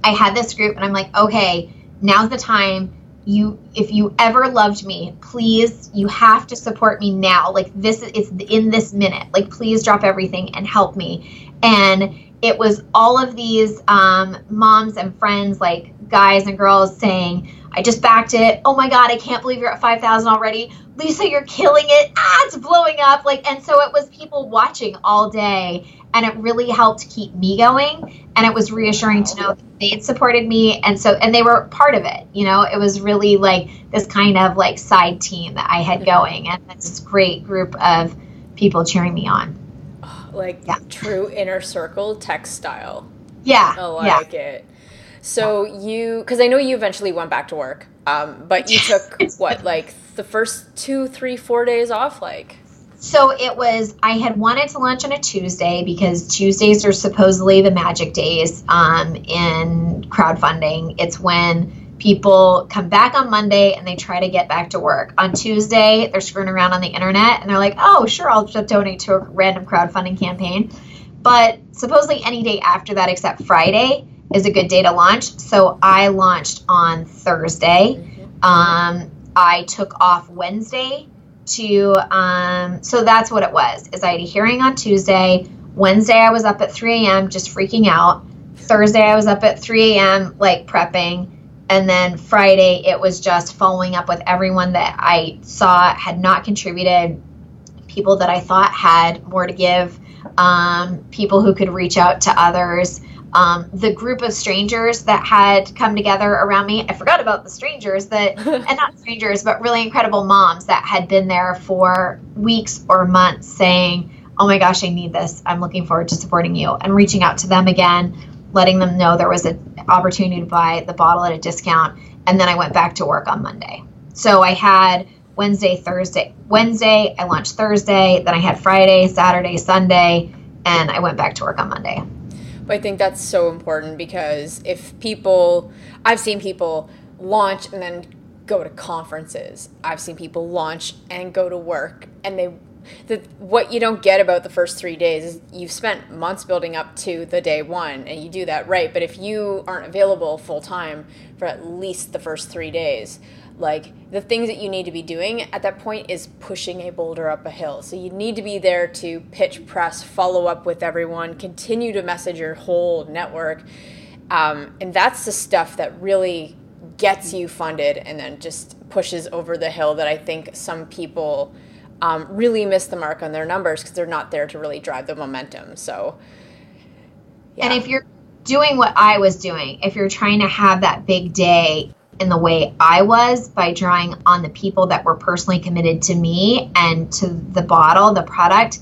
I had this group, and I'm like, okay, now's the time. You if you ever loved me please you have to support me now. Like this is it's in this minute. Like please drop everything and help me. And it was all of these um, moms and friends like guys and girls saying i just backed it. Oh my god i can't believe you're at 5000 already. Lisa you're killing it. Ah it's blowing up. Like and so it was people watching all day and it really helped keep me going and it was reassuring to know that they'd supported me and so and they were part of it you know? It was really like this kind of like side team that i had going and this great group of people cheering me on like yeah. true inner circle text style yeah i like yeah. it so you because i know you eventually went back to work um, but you took what like the first two three four days off like so it was, I had wanted to lunch on a Tuesday because Tuesdays are supposedly the magic days um, in crowdfunding. It's when people come back on Monday and they try to get back to work. On Tuesday, they're screwing around on the internet and they're like, oh, sure, I'll just donate to a random crowdfunding campaign. But supposedly any day after that except Friday is a good day to launch. So I launched on Thursday. Um, I took off Wednesday to um, so that's what it was is i had a hearing on tuesday wednesday i was up at 3 a.m just freaking out thursday i was up at 3 a.m like prepping and then friday it was just following up with everyone that i saw had not contributed people that i thought had more to give um, people who could reach out to others um, the group of strangers that had come together around me. I forgot about the strangers that, and not strangers, but really incredible moms that had been there for weeks or months saying, Oh my gosh, I need this. I'm looking forward to supporting you. And reaching out to them again, letting them know there was an opportunity to buy the bottle at a discount. And then I went back to work on Monday. So I had Wednesday, Thursday. Wednesday, I launched Thursday. Then I had Friday, Saturday, Sunday, and I went back to work on Monday. But I think that's so important because if people, I've seen people launch and then go to conferences. I've seen people launch and go to work and they the what you don't get about the first 3 days is you've spent months building up to the day 1 and you do that right, but if you aren't available full time for at least the first 3 days, like the things that you need to be doing at that point is pushing a boulder up a hill. So you need to be there to pitch, press, follow up with everyone, continue to message your whole network. Um, and that's the stuff that really gets you funded and then just pushes over the hill that I think some people um, really miss the mark on their numbers because they're not there to really drive the momentum. So, yeah. And if you're doing what I was doing, if you're trying to have that big day, in the way I was by drawing on the people that were personally committed to me and to the bottle, the product.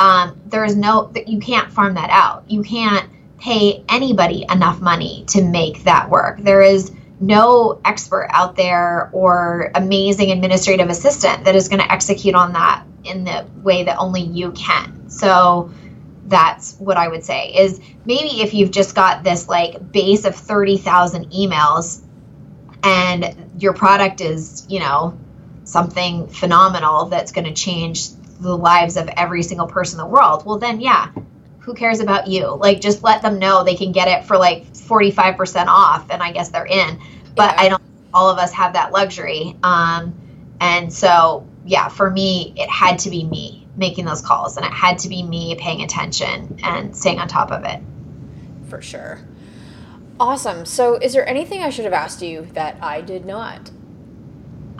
Um, there is no, you can't farm that out. You can't pay anybody enough money to make that work. There is no expert out there or amazing administrative assistant that is going to execute on that in the way that only you can. So that's what I would say is maybe if you've just got this like base of 30,000 emails and your product is, you know, something phenomenal that's going to change the lives of every single person in the world, well, then, yeah, who cares about you? Like, just let them know they can get it for like 45% off, and I guess they're in. But yeah. I don't, all of us have that luxury. Um, and so, yeah, for me, it had to be me making those calls, and it had to be me paying attention and staying on top of it. For sure. Awesome. So, is there anything I should have asked you that I did not?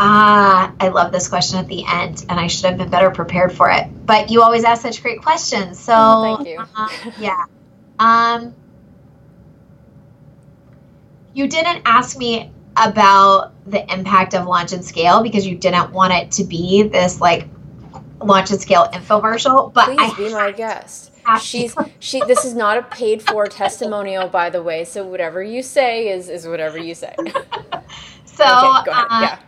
Ah, I love this question at the end, and I should have been better prepared for it. But you always ask such great questions. So, oh, thank you. Uh, yeah. Um, you didn't ask me about the impact of launch and scale because you didn't want it to be this like launch and scale infomercial. But Please I be my guest. She's she. This is not a paid for testimonial, by the way. So whatever you say is is whatever you say. so okay, uh, yeah.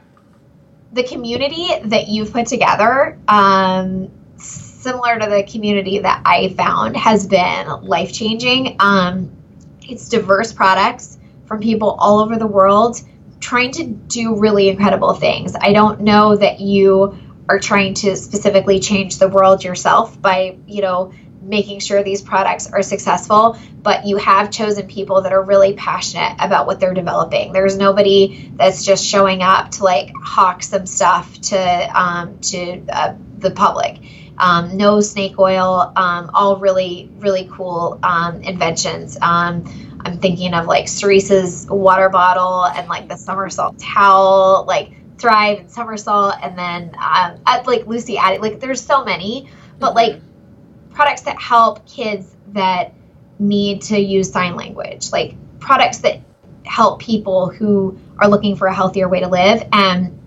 The community that you've put together, um, similar to the community that I found, has been life changing. Um, it's diverse products from people all over the world trying to do really incredible things. I don't know that you are trying to specifically change the world yourself by, you know, making sure these products are successful, but you have chosen people that are really passionate about what they're developing. There's nobody that's just showing up to like hawk some stuff to um, to uh, the public. Um, no snake oil, um, all really really cool um, inventions. Um, I'm thinking of like Cerise's water bottle and like the somersault towel, like Thrive and somersault, and then um, at, like Lucy added like there's so many, but like products that help kids that need to use sign language, like products that help people who are looking for a healthier way to live. And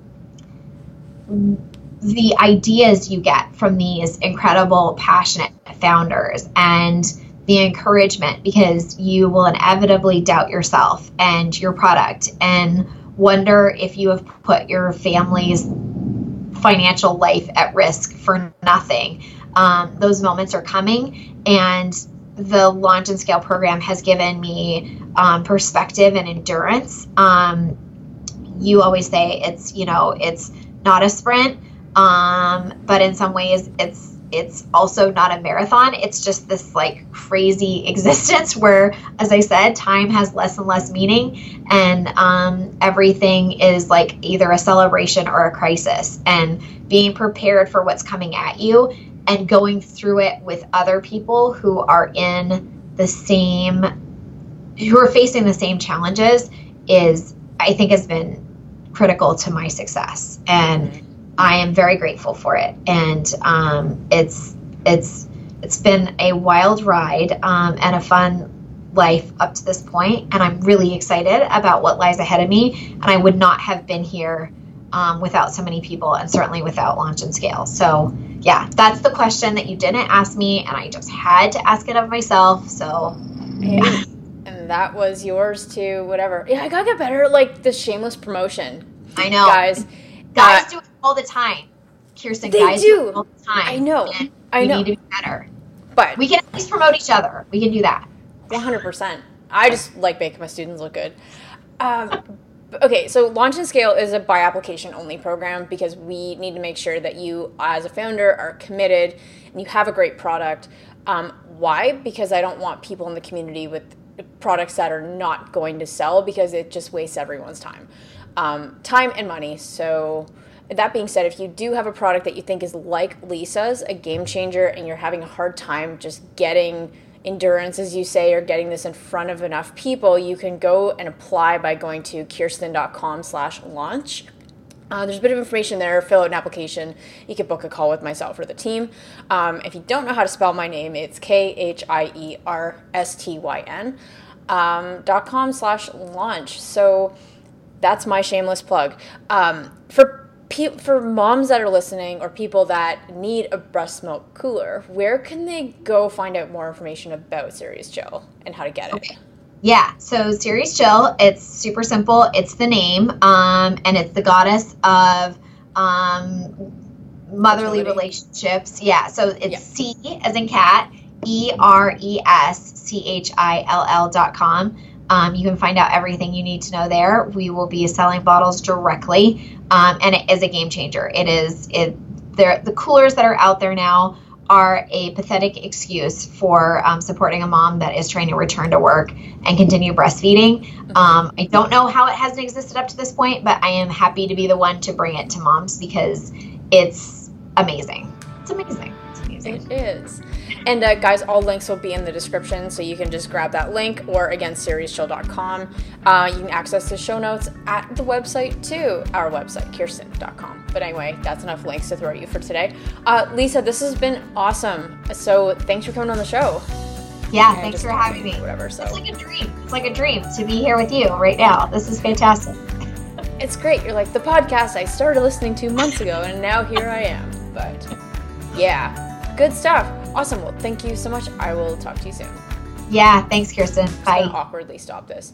the ideas you get from these incredible passionate founders and the encouragement because you will inevitably doubt yourself and your product and wonder if you have put your family's financial life at risk for nothing um, those moments are coming. And the launch and scale program has given me um, perspective and endurance. Um, you always say it's you know it's not a sprint um, but in some ways it's it's also not a marathon. It's just this like crazy existence where as i said time has less and less meaning. And um, everything is like either a celebration or a crisis. And being prepared for what's coming at you and going through it with other people who are in the same who are facing the same challenges is i think has been critical to my success. And i am very grateful for it. And um, it's it's it's been a wild ride um, and a fun life up to this point. And i'm really excited about what lies ahead of me. And i would not have been here um, without so many people and certainly without launch and scale so yeah, that's the question that you didn't ask me, and I just had to ask it of myself. So, yeah. and that was yours too. Whatever. Yeah, I gotta get better. Like the shameless promotion. I know, guys. Guys uh, do it all the time. Khierstyn, they guys do. do all the time. I know. I know. We need to be better. But we can at least promote each other. We can do that. One hundred percent. I just like making my students look good. Um, okay, so Launch and Scale is a by application only program because we need to make sure that you, as a founder, are committed and you have a great product. Um, why? Because I don't want people in the community with products that are not going to sell because it just wastes everyone's time, um, time and money. So. That being said, if you do have a product that you think is like Lisa's, a game changer, and you're having a hard time just getting endurance, as you say, or getting this in front of enough people, you can go and apply by going to khierstyn.com slash launch. Uh, there's a bit of information there. Fill out an application. You can book a call with myself or the team. Um, if you don't know how to spell my name, it's K H I E R S T Y N um, dot com slash launch. So that's my shameless plug. Um, for pe- for moms that are listening or people that need a breast milk cooler, where can they go find out more information about Ceres Chill and how to get it? Okay. Yeah, so Ceres Chill, it's super simple. It's the name, um, and it's the goddess of um, motherly relationships. Yeah, so it's yeah. C as in cat, E R E S C H I L L dot com. Um, you can find out everything you need to know there. We will be selling bottles directly, um, and it is a game changer. It is it. There, the coolers that are out there now are a pathetic excuse for um, supporting a mom that is trying to return to work and continue breastfeeding. Um, I don't know how it hasn't existed up to this point, but I am happy to be the one to bring it to moms because it's amazing. It's amazing. It is. And uh, guys, all links will be in the description, so you can just grab that link, or again, cereschill.com. Uh, you can access the show notes at the website too, our website, khierstyn.com. But anyway, that's enough links to throw at you for today. Uh, Lisa, this has been awesome. So thanks for coming on the show. Yeah, and thanks for having me. Whatever. So it's like a dream. It's like a dream to be here with you right now. This is fantastic. it's great. You're like the podcast I started listening to months ago, and now here I am. But yeah, good stuff. Awesome. Well, thank you so much. I will talk to you soon. Yeah. Thanks, Khierstyn. Bye. awkwardly stop this.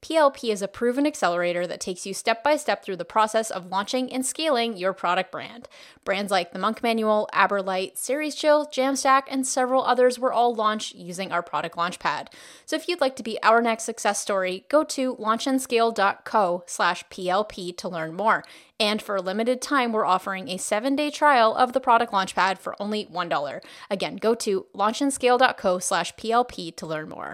PLP is a proven accelerator that takes you step by step through the process of launching and scaling your product brand. Brands like the Monk Manual, Aberlite, Ceres Chill, Jamstack, and several others were all launched using our product Launchpad. So if you'd like to be our next success story, go to launchandscale.co slash PLP to learn more. And for a limited time, we're offering a seven day trial of the product Launchpad for only $1. Again, go to launchandscale.co slash PLP to learn more.